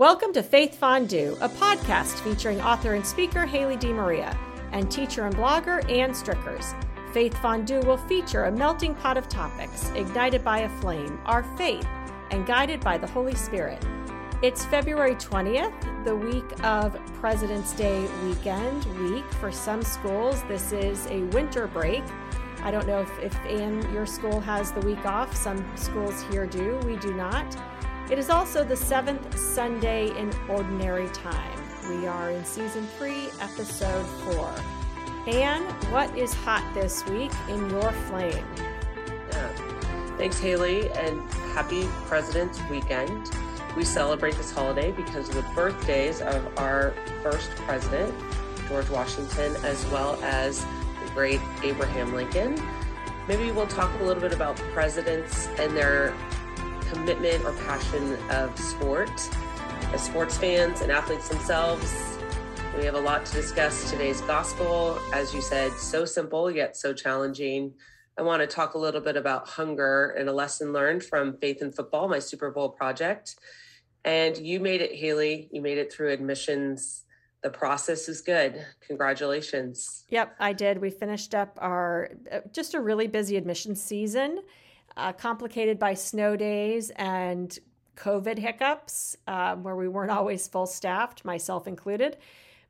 Welcome to Faith Fondue, a podcast featuring author and speaker Haley DeMaria and teacher and blogger Ann Stricherz. Faith Fondue will feature a melting pot of topics ignited by a flame, our faith, and guided by the Holy Spirit. It's February 20th, the week of President's Day weekend week. For some schools, this is a winter break. I don't know if, if Ann, your school has the week off. Some schools here do. We do not. It is also the seventh Sunday in Ordinary Time. We are in season three, episode four. Ann, what is hot this week in your flame? Thanks, Haley, and happy President's Weekend. We celebrate this holiday because of the birthdays of our first president, George Washington, as well as the great Abraham Lincoln. Maybe we'll talk a little bit about presidents and their commitment or passion of sport. As sports fans and athletes themselves, we have a lot to discuss. Today's gospel, as you said, so simple yet so challenging. I want to talk a little bit about hunger and a lesson learned from Faith in Football, my Super Bowl project. And you made it, Haley. You made it through admissions. The process is good. Congratulations. Yep, I did. We finished up our uh, just a really busy admissions season, uh, complicated by snow days and COVID hiccups, uh, where we weren't always full staffed, myself included.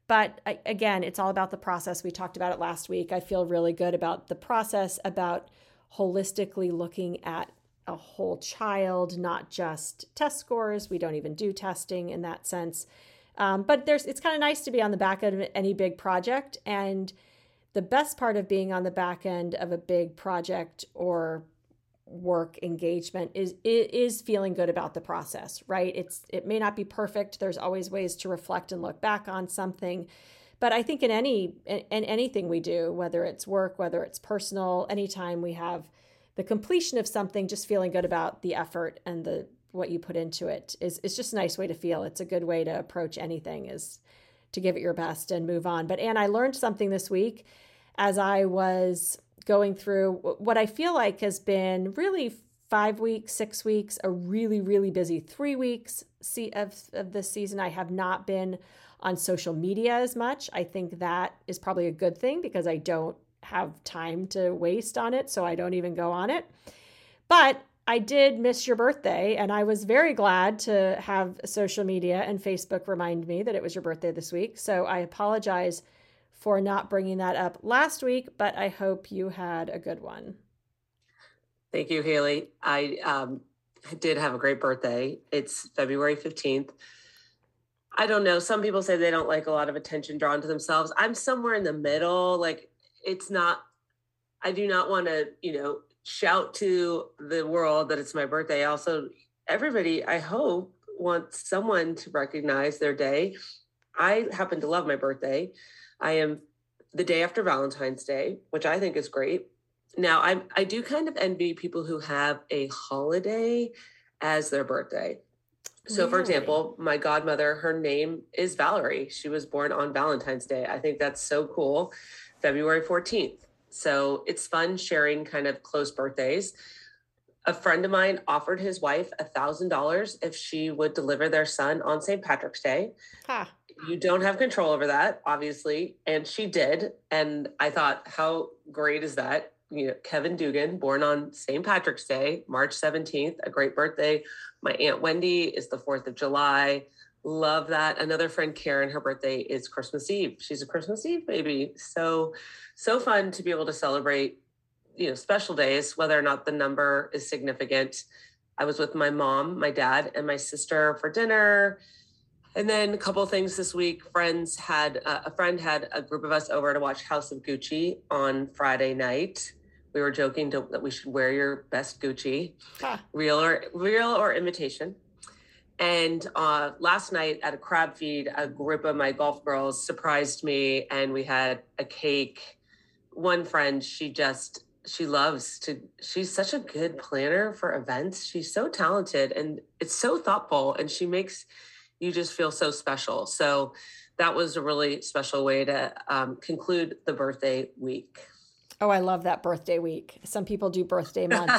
But again, it's all about the process. We talked about it last week. I feel really good about the process, about holistically looking at a whole child, not just test scores. We don't even do testing in that sense. Um, but there's it's kind of nice to be on the back end of any big project. And the best part of being on the back end of a big project or work engagement is is feeling good about the process right? It's it may not be perfect. There's always ways to reflect and look back on something. But i think in any in, in anything we do whether it's work whether it's personal anytime we have the completion of something just feeling good about the effort and the what you put into it is is just a nice way to feel. It's a good way to approach anything is to give it your best and move on. But and i learned something this week as i was going through what I feel like has been really five weeks, six weeks, a really, really busy three weeks of, of this season. I have not been on social media as much. I think that is probably a good thing because I don't have time to waste on it, so I don't even go on it. But I did miss your birthday, and I was very glad to have social media and Facebook remind me that it was your birthday this week. So I apologize for not bringing that up last week, but I hope you had a good one. Thank you, Haley. I um, did have a great birthday. It's February 15th. I don't know. Some people say they don't like a lot of attention drawn to themselves. I'm somewhere in the middle. Like, it's not, I do not want to, you know, shout to the world that it's my birthday. Also, everybody, I hope, wants someone to recognize their day. I happen to love my birthday. I am the day after Valentine's Day, which I think is great. Now, I I do kind of envy people who have a holiday as their birthday. So, really? for example, my godmother, her name is Valerie. She was born on Valentine's Day. I think that's so cool. February 14th. So, it's fun sharing kind of close birthdays. A friend of mine offered his wife a $1,000 if she would deliver their son on St. Patrick's Day. Huh you don't have control over that, obviously. And she did. And I thought, how great is that? You know, Kevin Dugan, born on St. Patrick's Day, March 17th, a great birthday. My Aunt Wendy is the 4th of July. Love that. Another friend, Karen, her birthday is Christmas Eve. She's a Christmas Eve baby. So, so fun to be able to celebrate, you know, special days, whether or not the number is significant. I was with my mom, my dad, and my sister for dinner and then a couple of things this week. Friends had uh, a friend had a group of us over to watch House of Gucci on Friday night. We were joking to, that we should wear your best Gucci, huh. real or real or imitation. And uh, last night at a crab feed, a group of my golf girls surprised me, and we had a cake. One friend, she just she loves to. She's such a good planner for events. She's so talented, and it's so thoughtful, and she makes you just feel so special. So that was a really special way to um, conclude the birthday week. Oh, I love that birthday week. Some people do birthday month.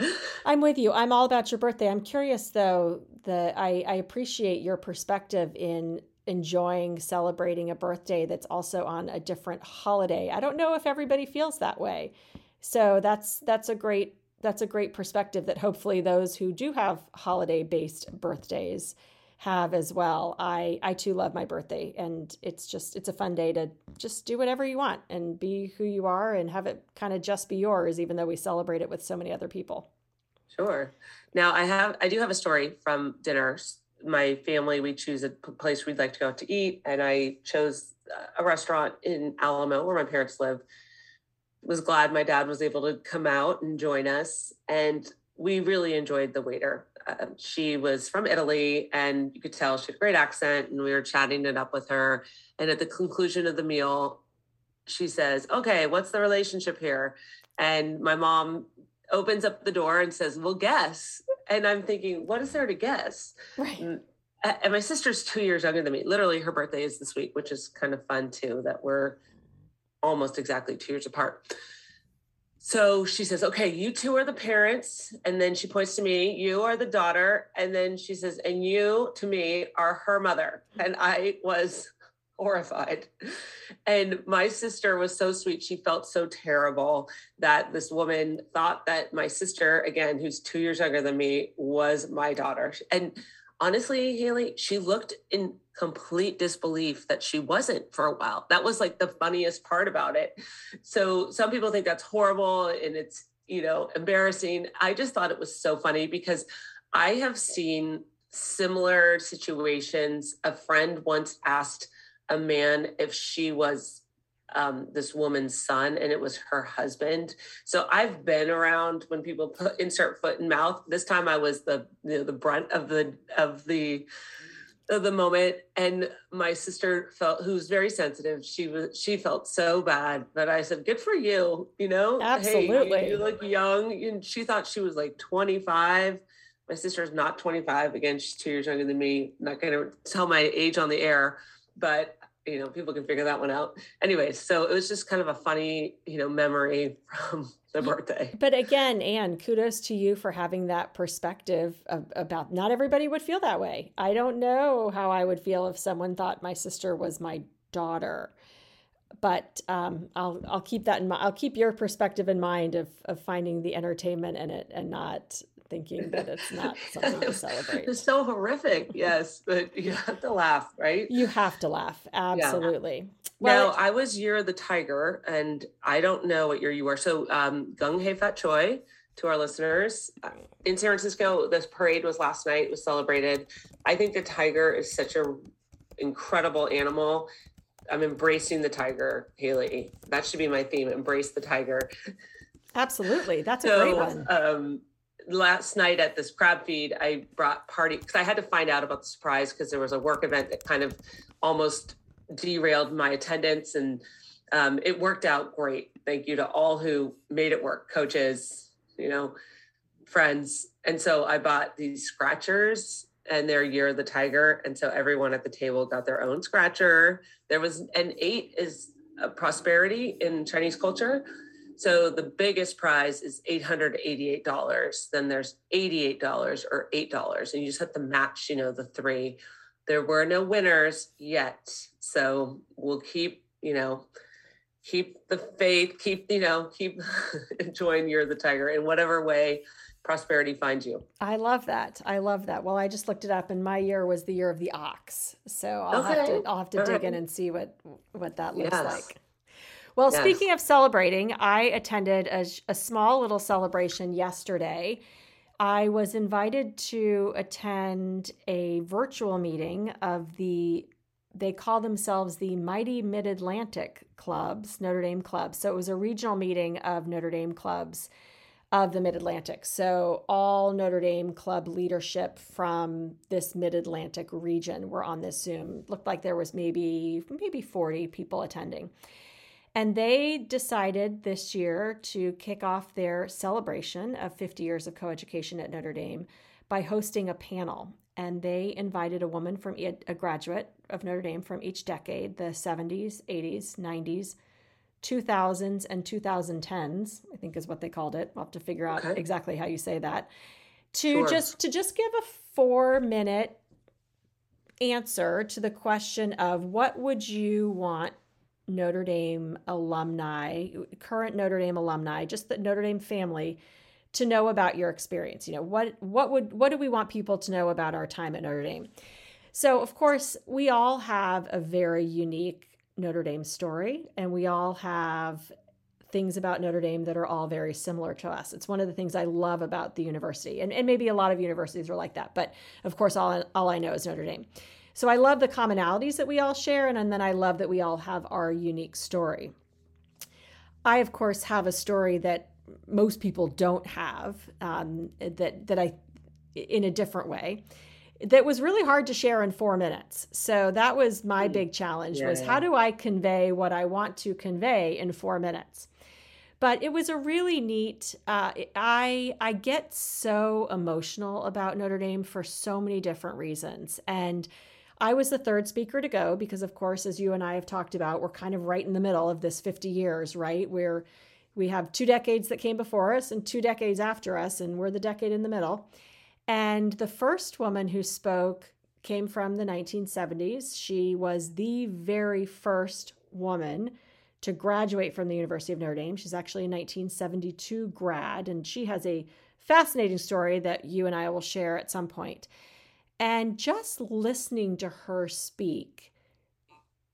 I'm with you. I'm all about your birthday. I'm curious though, that I, I appreciate your perspective in enjoying celebrating a birthday that's also on a different holiday. I don't know if everybody feels that way. So that's that's a great that's a great perspective that hopefully those who do have holiday based birthdays have as well. I I too love my birthday and it's just it's a fun day to just do whatever you want and be who you are and have it kind of just be yours even though we celebrate it with so many other people. Sure. Now I have I do have a story from dinner. My family we choose a place we'd like to go out to eat and I chose a restaurant in Alamo where my parents live. Was glad my dad was able to come out and join us and we really enjoyed the waiter. Uh, she was from Italy, and you could tell she had a great accent. And we were chatting it up with her. And at the conclusion of the meal, she says, "Okay, what's the relationship here?" And my mom opens up the door and says, "Well, guess." And I'm thinking, what is there to guess? Right. And my sister's two years younger than me. Literally, her birthday is this week, which is kind of fun too. That we're almost exactly two years apart. So she says, okay, you two are the parents. And then she points to me, you are the daughter. And then she says, and you to me are her mother. And I was horrified. And my sister was so sweet. She felt so terrible that this woman thought that my sister, again, who's two years younger than me, was my daughter. And honestly, Haley, she looked in complete disbelief that she wasn't for a while. That was like the funniest part about it. So some people think that's horrible and it's, you know, embarrassing. I just thought it was so funny because I have seen similar situations. A friend once asked a man if she was um, this woman's son and it was her husband. So I've been around when people put insert foot in mouth. This time I was the you know, the brunt of the of the of the moment. And my sister felt who's very sensitive she was she felt so bad but i said good for you you know? Absolutely hey, you, you look young. And she thought she was like 25 my sister's not 25 again she's two years younger than me. I'm not gonna tell my age on the air. But you know people can figure that one out anyway so it was just kind of a funny you know memory from the birthday but again anne kudos to you for having that perspective of, about not everybody would feel that way i don't know how i would feel if someone thought my sister was my daughter but um, I'll I'll keep that in mind. I'll keep your perspective in mind of of finding the entertainment in it and not thinking that it's not something to celebrate. It's so horrific, yes, but you have to laugh, right? You have to laugh, absolutely. Yeah. Well, now, I was year of the tiger, and I don't know what year you were. So, um, Gung Hei Fat Choi to our listeners in San Francisco. This parade was last night. It was celebrated. I think the tiger is such a incredible animal. I'm embracing the tiger, Haley. That should be my theme. Embrace the tiger. Absolutely, that's a so, great one. Um, last night at this crab feed, I brought party because I had to find out about the surprise because there was a work event that kind of almost derailed my attendance and um, it worked out great. Thank you to all who made it work, coaches, you know, friends. And so I bought these scratchers and they're year of the tiger. And so everyone at the table got their own scratcher. There was an eight is a prosperity in Chinese culture. So the biggest prize is $888. Then there's $88 or $8. And you just have to match, you know, the three. There were no winners yet. So we'll keep, you know, keep the faith, keep, you know, keep enjoying Year of the Tiger in whatever way prosperity finds you. I love that. I love that. Well, I just looked it up and my year was the year of the ox. So I'll okay. have to I'll have to All dig right. in and see what what that looks yes. like. Well, yes. speaking of celebrating, I attended a, a small little celebration yesterday. I was invited to attend a virtual meeting of the they call themselves the Mighty Mid Atlantic Clubs, Notre Dame clubs. So it was a regional meeting of Notre Dame clubs of the Mid Atlantic. So all Notre Dame club leadership from this Mid Atlantic region were on this Zoom. Looked like there was maybe maybe 40 people attending. And they decided this year to kick off their celebration of 50 years of coeducation at Notre Dame by hosting a panel. And they invited a woman from a graduate of Notre Dame from each decade the 70s, 80s, 90s, 2000s, and 2010s, I think is what they called it. We'll have to figure out okay. exactly how you say that to sure. just to just give a four minute answer to the question of what would you want Notre Dame alumni, current Notre Dame alumni, just the Notre Dame family to know about your experience. You know, what what would what do we want people to know about our time at Notre Dame? So, of course, we all have a very unique Notre Dame story and we all have things about Notre Dame that are all very similar to us. It's one of the things I love about the university. And, and maybe a lot of universities are like that, but of course all, all I know is Notre Dame. So I love the commonalities that we all share, and, and then I love that we all have our unique story. I, of course, have a story that most people don't have um, that that I in a different way that was really hard to share in four minutes. So that was my hmm. big challenge yeah, was yeah. how do I convey what I want to convey in four minutes? But it was a really neat. Uh, I I get so emotional about Notre Dame for so many different reasons, and I was the third speaker to go because, of course, as you and I have talked about, we're kind of right in the middle of this 50 years, right? Where we have two decades that came before us and two decades after us, and we're the decade in the middle. And the first woman who spoke came from the 1970s. She was the very first woman to graduate from the University of Notre Dame. She's actually a 1972 grad, and she has a fascinating story that you and I will share at some point. And just listening to her speak,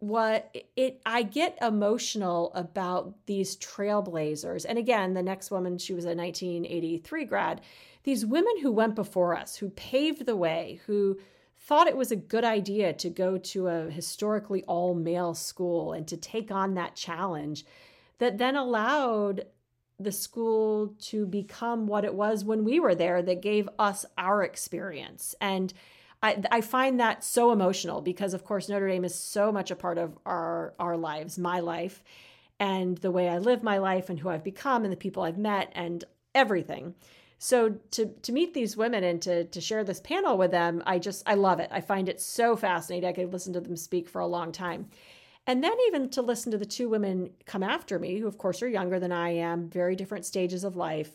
what it I get emotional about these trailblazers. And again, the next woman, she was a 1983 grad. These women who went before us, who paved the way, who thought it was a good idea to go to a historically all male school and to take on that challenge that then allowed the school to become what it was when we were there that gave us our experience. And I, I find that so emotional because, of course, Notre Dame is so much a part of our our lives, my life, and the way I live my life, and who I've become, and the people I've met, and everything. So to to meet these women and to to share this panel with them, I just I love it. I find it so fascinating. I could listen to them speak for a long time. And then even to listen to the two women come after me, who of course are younger than I am, very different stages of life.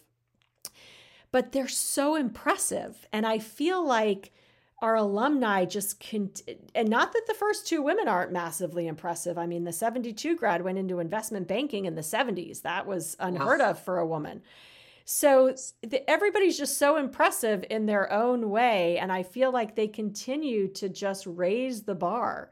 But they're so impressive. And I feel like our alumni just can and not that the first two women aren't massively impressive. I mean the 72 grad went into investment banking in the 70s that was unheard of for a woman. So the, everybody's just so impressive in their own way. And i feel like they continue to just raise the bar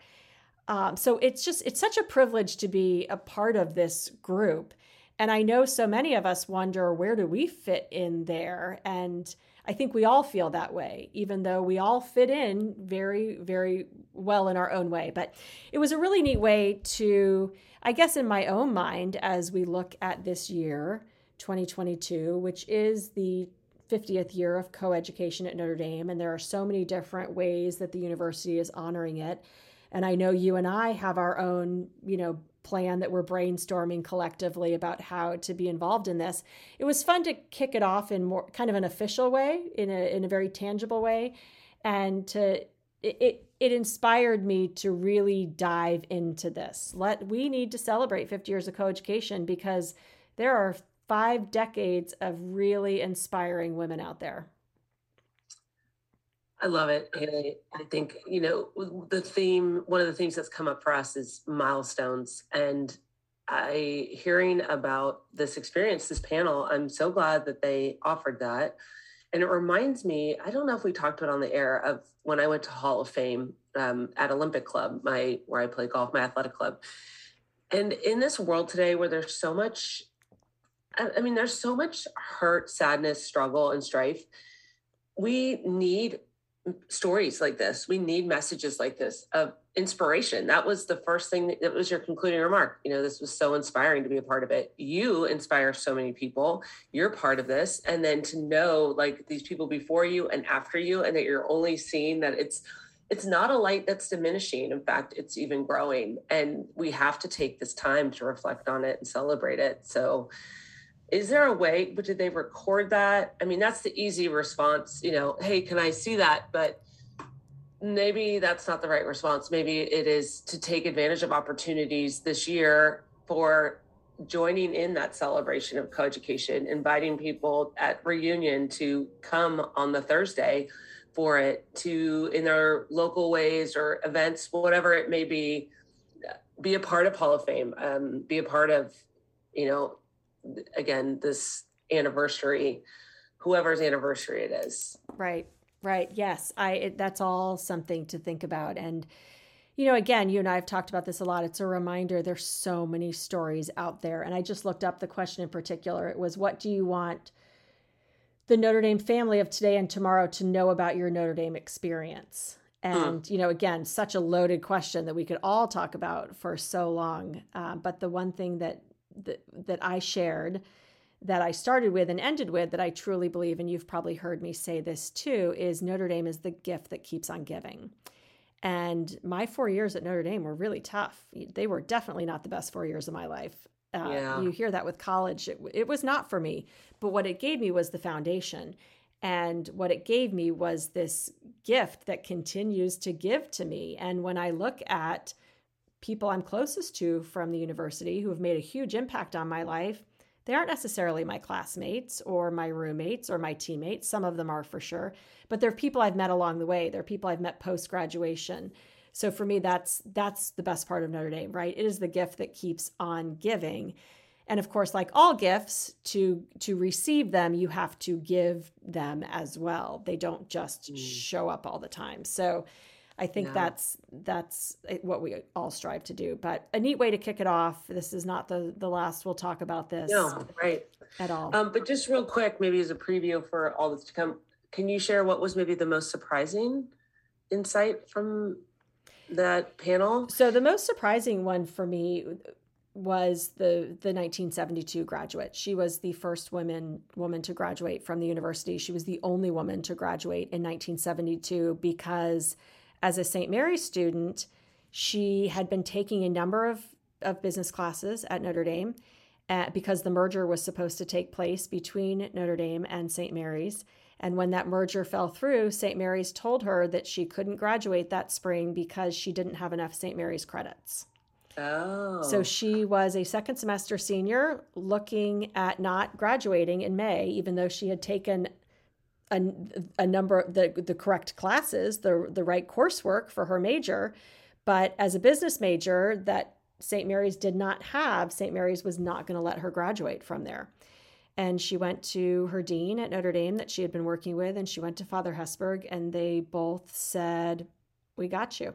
um, so it's just it's such a privilege to be a part of this group and i know so many of us wonder where do we fit in there and I think we all feel that way, even though we all fit in very, very well in our own way. But it was a really neat way to, I guess, in my own mind, as we look at this year, 2022, which is the 50th year of coeducation at Notre Dame. And there are so many different ways that the university is honoring it. And I know you and I have our own, you know, plan that we're brainstorming collectively about how to be involved in this. It was fun to kick it off in more kind of an official way, in a in a very tangible way, and to it, it it inspired me to really dive into this. Let we need to celebrate 50 years of coeducation because there are five decades of really inspiring women out there. I love it, Haley. I think, you know, the theme, one of the themes that's come up for us is milestones. And I, hearing about this experience, this panel, I'm so glad that they offered that. And it reminds me, I don't know if we talked about on the air of when I went to Hall of Fame um, at Olympic Club, my where I play golf, my athletic club. And in this world today where there's so much, I mean, there's so much hurt, sadness, struggle, and strife. We need stories like this. We need messages like this of inspiration. That was the first thing that, was your concluding remark. You know, this was so inspiring to be a part of it. You inspire so many people. You're part of this. And then to know like these people before you and after you, and that you're only seeing that it's it's not a light that's diminishing. In fact, it's even growing. And we have to take this time to reflect on it and celebrate it. So is there a way but did they record that? I mean that's the easy response you know hey can i see that? But maybe that's not the right response. Maybe it is to take advantage of opportunities this year for joining in that celebration of coeducation, inviting people at reunion to come on the Thursday for it, to in their local ways or events, whatever it may be, be a part of Hall of Fame, um, be a part of, you know, again, this anniversary, whoever's anniversary it is. Right, right. Yes, I. It, that's all something to think about, and you know, again, you and I have talked about this a lot. It's a reminder there's so many stories out there. And I just looked up the question in particular. It was, What do you want the Notre Dame family of today and tomorrow to know about your Notre Dame experience? And, you know, again, such a loaded question that we could all talk about for so long. Uh, but the one thing that, that, that I shared that I started with and ended with that I truly believe, and you've probably heard me say this too, is Notre Dame is the gift that keeps on giving. And my four years at Notre Dame were really tough. They were definitely not the best four years of my life. Uh, yeah. You hear that with college. It, it was not for me. But what it gave me was the foundation. And what it gave me was this gift that continues to give to me. And when I look at people I'm closest to from the university who have made a huge impact on my life, they aren't necessarily my classmates or my roommates or my teammates. Some of them are for sure, but they're people I've met along the way. They're people I've met post graduation. So for me, that's that's the best part of Notre Dame, right? It is the gift that keeps on giving. And of course, like all gifts, to to receive them, you have to give them as well. They don't just mm. show up all the time. So I think no. that's that's what we all strive to do. But a neat way to kick it off. This is not the the last we'll talk about this. No, right at all. Um, but just real quick, maybe as a preview for all that's to come, can you share what was maybe the most surprising insight from that panel? So the most surprising one for me was the the 1972 graduate. She was the first woman woman to graduate from the university. She was the only woman to graduate in 1972 because as a St. Mary's student, she had been taking a number of, of business classes at Notre Dame uh, because the merger was supposed to take place between Notre Dame and St. Mary's. And when that merger fell through, St. Mary's told her that she couldn't graduate that spring because she didn't have enough St. Mary's credits. Oh. So she was a second semester senior looking at not graduating in May, even though she had taken a, a number the the correct classes, the the right coursework for her major, but as a business major that St. Mary's did not have, St. Mary's was not going to let her graduate from there. And she went to her dean at Notre Dame that she had been working with, and she went to Father Hesburgh, and they both said, We got you.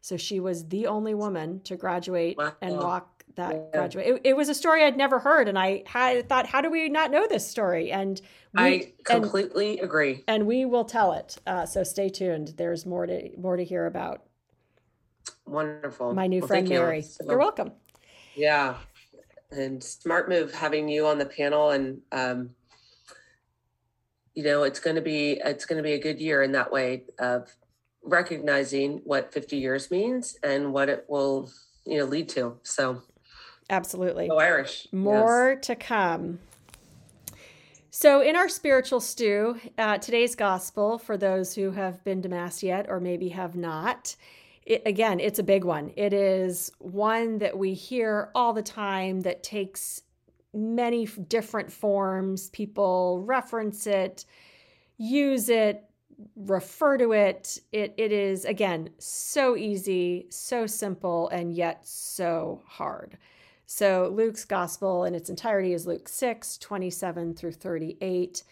So she was the only woman to graduate wow. and walk that yeah. graduate. It, it, was a story I'd never heard, and I had thought, how do we not know this story? And we, I completely and, agree. And we will tell it. Uh, so stay tuned. There's more to more to hear about. Wonderful. My new well, friend Mary. You. So, You're welcome. Yeah, and smart move having you on the panel, and um, you know it's going to be it's going to be a good year in that way of recognizing what 50 years means and what it will you know lead to. So Absolutely. Go Irish. More yes. to come. So, in our spiritual stew, uh, today's gospel, for those who have been to Mass yet or maybe have not, it, again, it's a big one. It is one that we hear all the time that takes many different forms. People reference it, use it, refer to it. It, it is, again, so easy, so simple, and yet so hard. So Luke's gospel in its entirety is Luke 6, 27 through 38.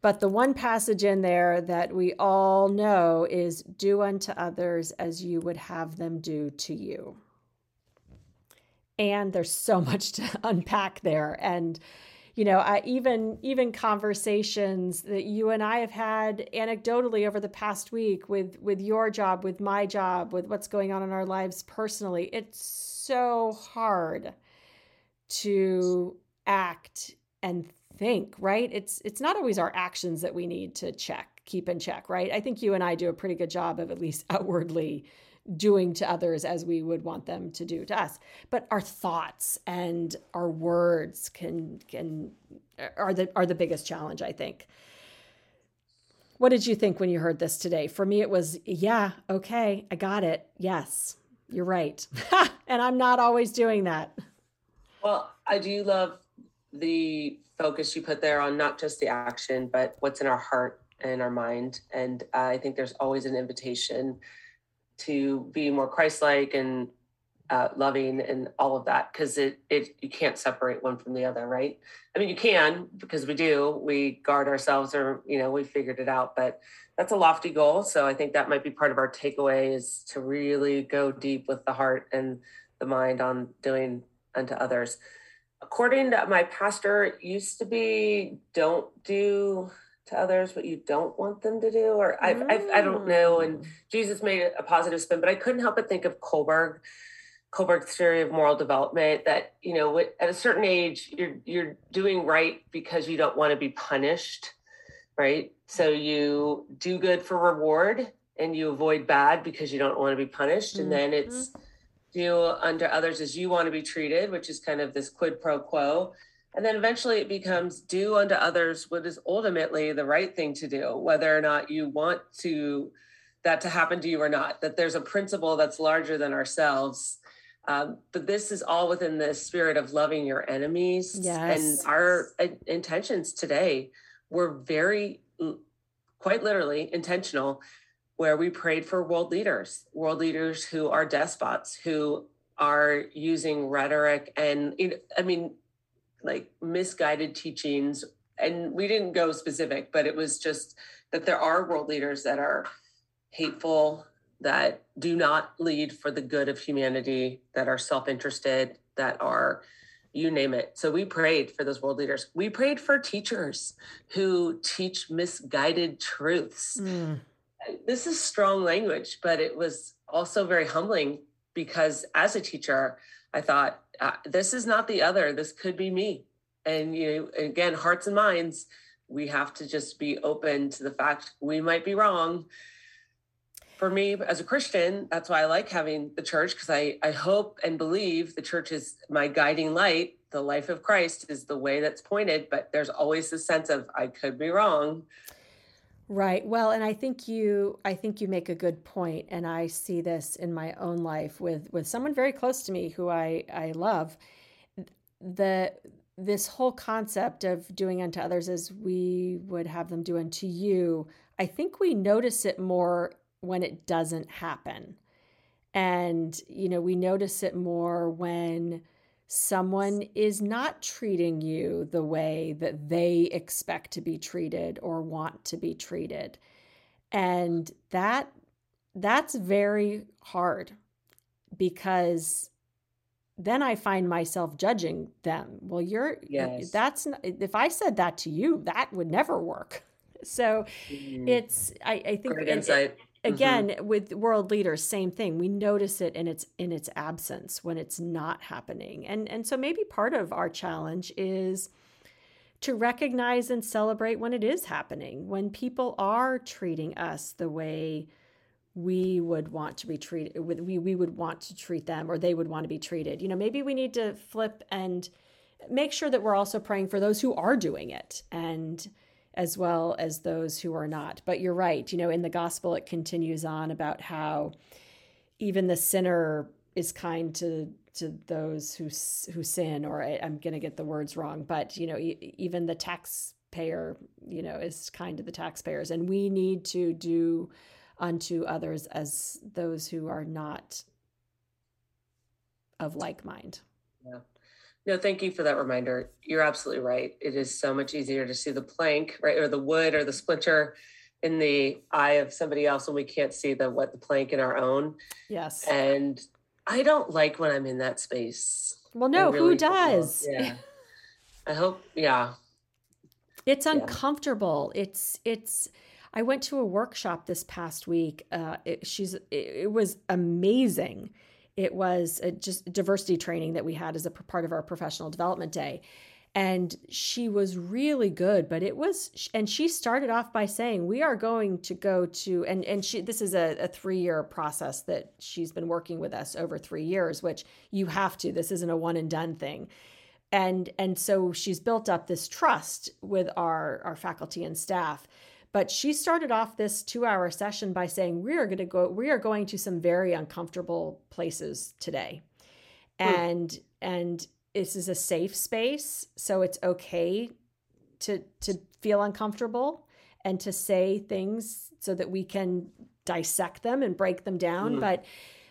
But the one passage in there that we all know is do unto others as you would have them do to you. And there's so much to unpack there. And you know, I, even even conversations that you and I have had anecdotally over the past week with with your job, with my job, with what's going on in our lives personally. It's so hard to act and think, right? It's it's not always our actions that we need to check, keep in check, right? I think you and I do a pretty good job of at least outwardly doing to others as we would want them to do to us. But our thoughts and our words can can are the are the biggest challenge, I think. What did you think when you heard this today? For me it was yeah, okay, I got it. Yes. You're right. and I'm not always doing that. Well, I do love the focus you put there on not just the action, but what's in our heart and our mind. And I think there's always an invitation to be more Christ-like and uh, loving and all of that because it it you can't separate one from the other, right? I mean, you can because we do. We guard ourselves, or you know, we figured it out, but that's a lofty goal. So I think that might be part of our takeaway is to really go deep with the heart and the mind on doing unto others. According to my pastor, it used to be don't do to others what you don't want them to do, or I've, I've, I don't know. And mm. Jesus made a positive spin, but I couldn't help but think of Kohlberg. Kohlberg's theory of moral development that you know at a certain age you're you're doing right because you don't want to be punished right? So you do good for reward and you avoid bad because you don't want to be punished. Mm-hmm. and then it's do unto others as you want to be treated which is kind of this quid pro quo. And then eventually it becomes do unto others what is ultimately the right thing to do whether or not you want to that to happen to you or not that there's a principle that's larger than ourselves um, but this is all within the spirit of loving your enemies yes. and our uh, intentions today were very quite literally intentional where we prayed for world leaders, world leaders who are despots, who are using rhetoric and, I mean, like misguided teachings. And we didn't go specific, but it was just that there are world leaders that are hateful, that do not lead for the good of humanity, that are self interested, that are you name it. So we prayed for those world leaders. We prayed for teachers who teach misguided truths. Mm. This is strong language, but it was also very humbling because as a teacher, I thought, uh, this is not the other. This could be me. And you know, again, hearts and minds, we have to just be open to the fact we might be wrong for me as a Christian, that's why I like having the church because I, I hope and believe the church is my guiding light. The life of Christ is the way that's pointed, but there's always the sense of I could be wrong. Right. Well, and I think you I think you make a good point and I see this in my own life with with someone very close to me who I I love. The this whole concept of doing unto others as we would have them do unto you, I think we notice it more when it doesn't happen. And, you know, we notice it more when someone is not treating you the way that they expect to be treated or want to be treated. And that that's very hard because then I find myself judging them. Well, you're yes. that's not, if I said that to you, that would never work. So mm. it's I, I think Great insight. It. Again mm-hmm. with world leaders same thing. We notice it in its in its absence when it's not happening. And and so maybe part of our challenge is to recognize and celebrate when it is happening when people are treating us the way we would want to be treated we, we would want to treat them or they would want to be treated. You know maybe we need to flip and make sure that we're also praying for those who are doing it and as well as those who are not. But you're right. You know, in the gospel, it continues on about how even the sinner is kind to to those who who sin. Or I, am going to get the words wrong, but you know, even the taxpayer, you know, is kind to the taxpayers, and we need to do unto others as those who are not of like mind. Yeah. No, thank you for that reminder. You're absolutely right. It is so much easier to see the plank, right, or the wood or the splinter in the eye of somebody else when we can't see the what the plank in our own. Yes. And I don't like when I'm in that space. Well, no, really who does? Yeah. I hope, yeah. It's uncomfortable. Yeah. It's it's I went to a workshop this past week. Uh, it, she's it, it was amazing it was a just diversity training that we had as a part of our professional development day. And she was really good, but it was, and she started off by saying, We are going to go to, and, and she, this is a, a three year process that she's been working with us over three years, which you have to, this isn't a one and done thing and and so she's built up this trust with our our faculty and staff but she started off this two hour session by saying, We are going to go, we are going to some very uncomfortable places today. Hmm. And, and, this is a safe space, so it's okay to to feel uncomfortable and to say things so that we can dissect them and break them down, mm. but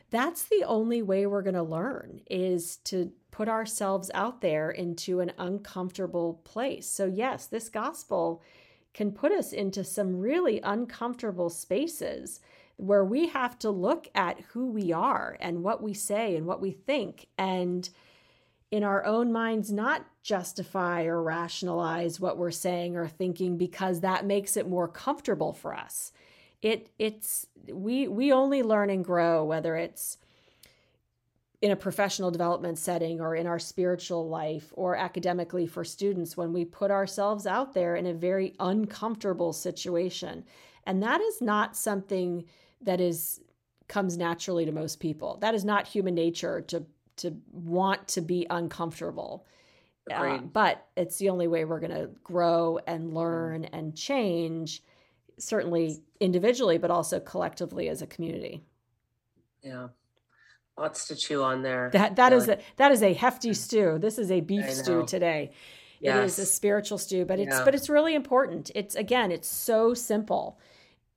that's the only way we're going to learn is to put ourselves out there into an uncomfortable place. So yes, this gospel can put us into some really uncomfortable spaces where we have to look at who we are and what we say and what we think and in our own minds not justify or rationalize what we're saying or thinking because that makes it more comfortable for us. It it's we we only learn and grow whether it's in a professional development setting or in our spiritual life or academically for students when we put ourselves out there in a very uncomfortable situation. And that is not something that is comes naturally to most people. That is not human nature to to want to be uncomfortable. Uh, but it's the only way we're going to grow and learn mm. and change certainly individually but also collectively as a community. Yeah lots to chew on there that that is a that is a hefty stew this is a beef stew today It yes. is a spiritual stew but it's yeah. but it's really important it's again it's so simple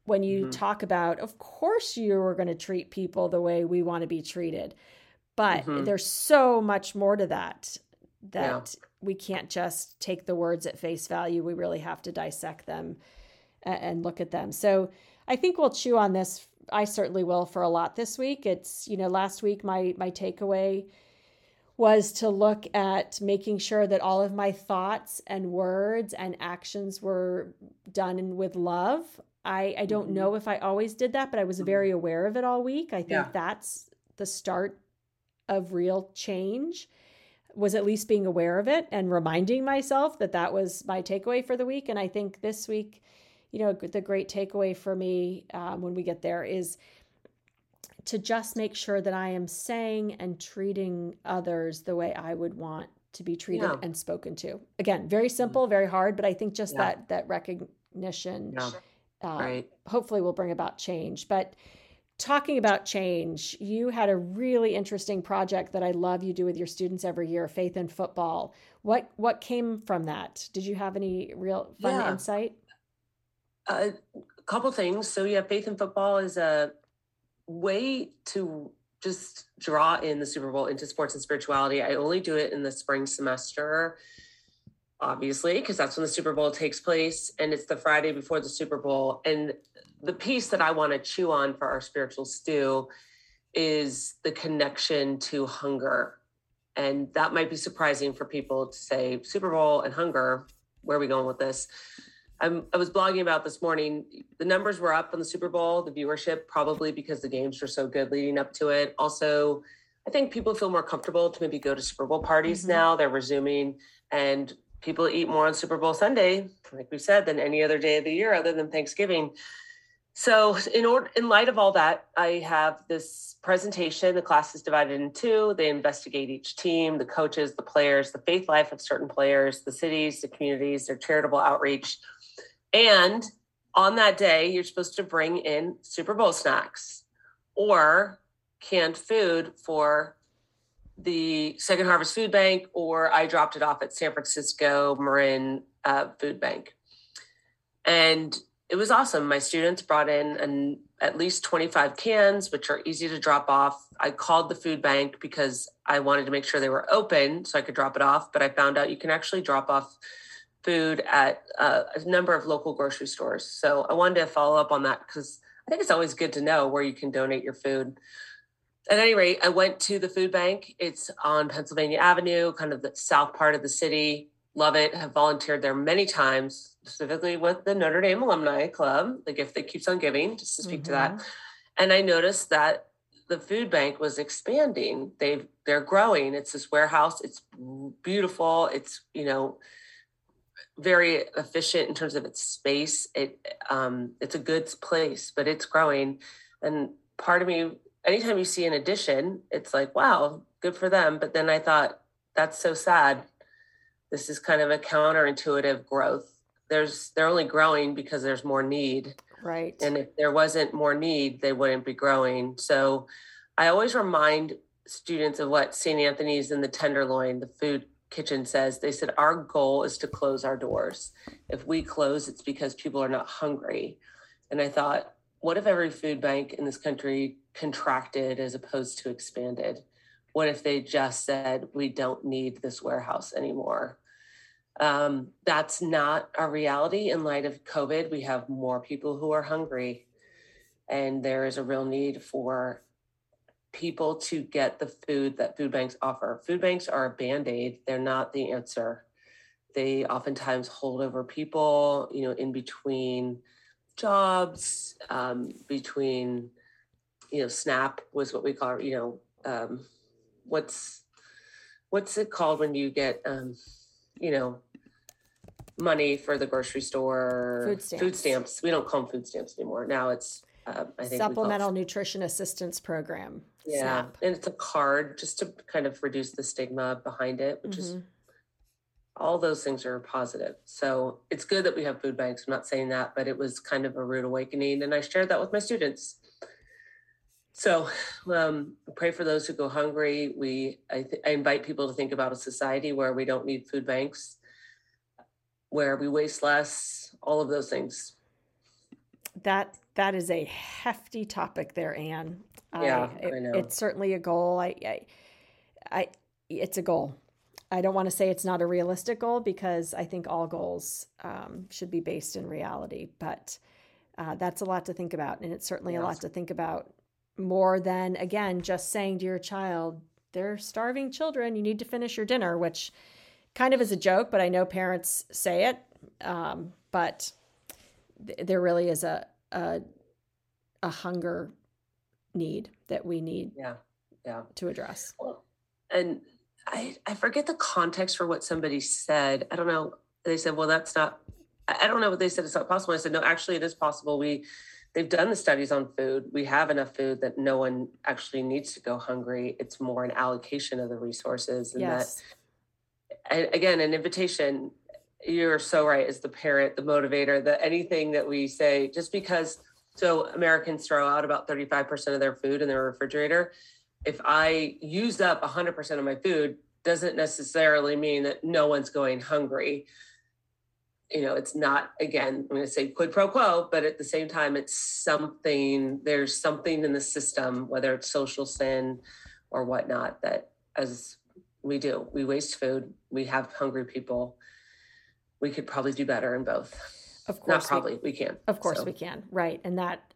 when you mm-hmm. talk about of course you are going to treat people the way we want to be treated but mm-hmm. there's so much more to that that yeah. we can't just take the words at face value. We really have to dissect them and look at them. So I think we'll chew on this. I certainly will for a lot this week. It's, you know, last week my my takeaway was to look at making sure that all of my thoughts and words and actions were done with love. I, I don't mm-hmm. know if I always did that, but I was mm-hmm. very aware of it all week. I think yeah. that's the start of real change was at least being aware of it and reminding myself that that was my takeaway for the week. And I think this week, you know, the great takeaway for me um, when we get there is to just make sure that I am saying and treating others the way I would want to be treated yeah. and spoken to. Again, very simple, very hard, but I think just yeah. that that recognition, yeah. uh, right. hopefully, will bring about change. But talking about change, you had a really interesting project that I love you do with your students every year, Faith in Football. What what came from that? Did you have any real fun insight? A couple things. So yeah, Faith in Football is a way to just draw in the Super Bowl into sports and spirituality. I only do it in the spring semester obviously, because that's when the Super Bowl takes place and it's the Friday before the Super Bowl. And the piece that I want to chew on for our spiritual stew is the connection to hunger. And that might be surprising for people to say Super Bowl and hunger. Where are we going with this? I'm, I was blogging about this morning. The numbers were up on the Super Bowl, the viewership, probably because the games were so good leading up to it. Also, I think people feel more comfortable to maybe go to Super Bowl parties mm-hmm. now. They're resuming, and people eat more on Super Bowl Sunday, like we said, than any other day of the year other than Thanksgiving. So, in order, in light of all that, I have this presentation. The class is divided in two. They investigate each team, the coaches, the players, the faith life of certain players, the cities, the communities, their charitable outreach. And on that day, you're supposed to bring in Super Bowl snacks or canned food for the Second Harvest Food Bank, or I dropped it off at San Francisco Marin uh, Food Bank. And it was awesome. My students brought in an, at least 25 cans, which are easy to drop off. I called the food bank because I wanted to make sure they were open so I could drop it off. But I found out you can actually drop off food at uh, a number of local grocery stores. So I wanted to follow up on that because I think it's always good to know where you can donate your food. At any rate, I went to the food bank. It's on Pennsylvania Avenue, kind of the south part of the city. Love it. Have volunteered there many times specifically with the Notre Dame Alumni Club, the gift that keeps on giving, just to speak mm-hmm. to that. Mm-hmm. And I noticed that the food bank was expanding. They've they're growing. It's this warehouse. It's beautiful. It's you know very efficient in terms of its space. It um, it's a good place, but it's growing. And part of me, anytime you see an addition, it's like wow, good for them. But then I thought that's so sad. This is kind of a counterintuitive growth there's they're only growing because there's more need right and if there wasn't more need they wouldn't be growing so i always remind students of what St. Anthony's and the Tenderloin, the food kitchen says. They said, Our goal is to close our doors. If we close, it's because people are not hungry. And I thought, what if every food bank in this country contracted as opposed to expanded? What if they just said, We don't need this warehouse anymore? Um, that's not our reality in light of COVID. We have more people who are hungry, and there is a real need for people to get the food that food banks offer. Food banks are a band aid, they're not the answer. They oftentimes hold over people, you know, in between jobs, um, between, you know, SNAP was what we call, you know, um, what's what's it called when you get, um, you know, money for the grocery store? Food stamps. Food stamps. We don't call them food stamps anymore. Now it's I think we call it Supplemental Nutrition Assistance Program. Yeah, SNAP. and it's a card just to kind of reduce the stigma behind it, which is Mhm. all those things are positive. So it's good that we have food banks. I'm not saying that, but it was kind of a rude awakening, and I shared that with my students. So um, pray for those who go hungry. We I, th- I invite people to think about a society where we don't need food banks, where we waste less, all of those things. That that is a hefty topic there, Anne. Yeah, it- I know. It's certainly a goal. I, I, I, it's a goal. I don't want to say it's not a realistic goal because I think all goals um, should be based in reality. But uh, that's a lot to think about, and it's certainly a lot to think about more than again just saying to your child, "They're starving children. You need to finish your dinner," which kind of is a joke, but I know parents say it. Um, but th- there really is a, a a hunger need that we need Yeah, yeah. to address. Well, and I I forget the context for what somebody said. I don't know. They said, "Well, that's not." I don't know what they said. It's not possible. I said, "No, actually, it is possible. We they've done the studies on food. We have enough food that no one actually needs to go hungry. It's more an allocation of the resources, and Yes. that and again, an invitation. You're so right. As the parent, the motivator, the anything that we say, just because. So Americans throw out about 35% of their food in their refrigerator. If I use up 100% of my food, doesn't necessarily mean that no one's going hungry. You know, it's not, again, I'm going to say quid pro quo, but at the same time, it's something, there's something in the system, whether it's social sin or whatnot, that as we do, we waste food, we have hungry people. We could probably do better in both. Of course, we- probably, we, can. Of course So, we can. Right. And that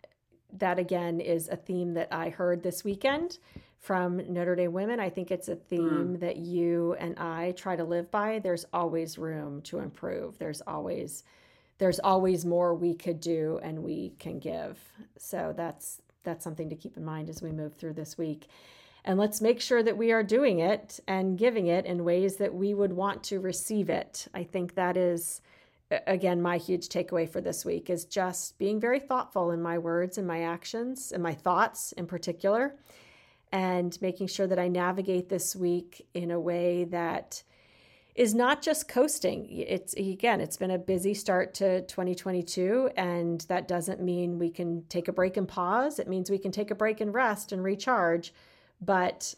that again is a theme that I heard this weekend from Notre Dame Women. I think it's a hmm. theme that you and I try to live by. There's always room to improve. There's always there's always more we could do and we can give. So that's that's something to keep in mind as we move through this week. And let's make sure that we are doing it and giving it in ways that we would want to receive it. I think that is again my huge takeaway for this week is just being very thoughtful in my words and my actions and my thoughts in particular and making sure that I navigate this week in a way that is not just coasting. It's again, it's been a busy start to 2022 and that doesn't mean we can take a break and pause. It means we can take a break and rest and recharge, but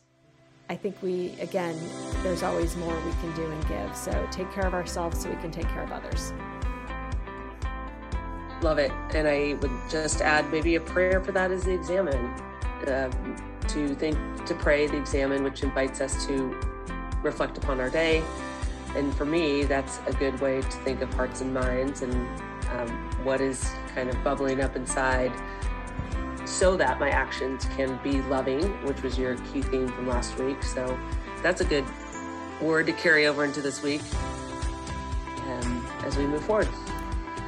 I think we, again, there's always more we can do and give. So take care of ourselves so we can take care of others. Love it. And I would just add maybe a prayer for that is the Examen. Um, to think, to pray the Examen, which invites us to reflect upon our day. And for me, that's a good way to think of hearts and minds and um, what is kind of bubbling up inside so that my actions can be loving, which was your key theme from last week. So that's a good word to carry over into this week um, as we move forward.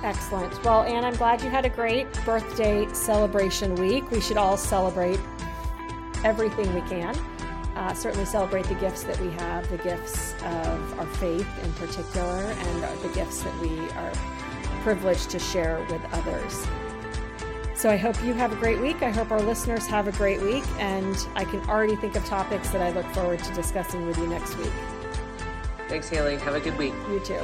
Excellent. Well, Anne, I'm glad you had a great birthday celebration week. We should all celebrate everything we can. Uh, certainly celebrate the gifts that we have, the gifts of our faith in particular, and the gifts that we are privileged to share with others. So I hope you have a great week. I hope our listeners have a great week, and I can already think of topics that I look forward to discussing with you next week. Thanks, Haley. Have a good week. You too.